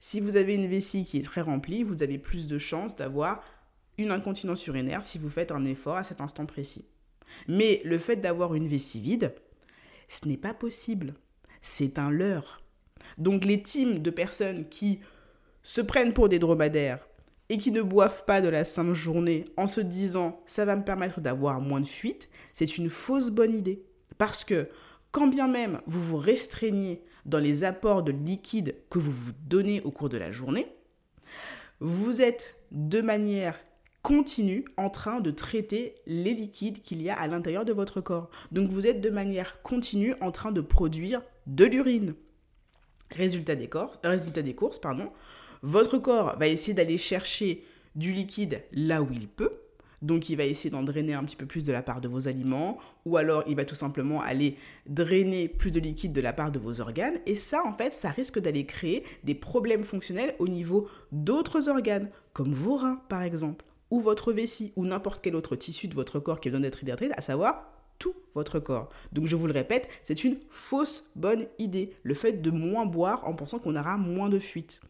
Si vous avez une vessie qui est très remplie, vous avez plus de chances d'avoir une incontinence urinaire si vous faites un effort à cet instant précis. Mais le fait d'avoir une vessie vide, ce n'est pas possible. C'est un leurre. Donc les teams de personnes qui se prennent pour des dromadaires et qui ne boivent pas de la sainte journée en se disant ça va me permettre d'avoir moins de fuite, c'est une fausse bonne idée. Parce que quand bien même vous vous restreignez dans les apports de liquide que vous vous donnez au cours de la journée, vous êtes de manière continue en train de traiter les liquides qu'il y a à l'intérieur de votre corps. Donc vous êtes de manière continue en train de produire de l'urine. Résultat des, résultat des courses, pardon, votre corps va essayer d'aller chercher du liquide là où il peut. Donc il va essayer d'en drainer un petit peu plus de la part de vos aliments, ou alors il va tout simplement aller drainer plus de liquide de la part de vos organes. Et ça, en fait, ça risque d'aller créer des problèmes fonctionnels au niveau d'autres organes, comme vos reins par exemple ou votre vessie, ou n'importe quel autre tissu de votre corps qui besoin d'être hydraté, à savoir tout votre corps. Donc je vous le répète, c'est une fausse bonne idée, le fait de moins boire en pensant qu'on aura moins de fuite.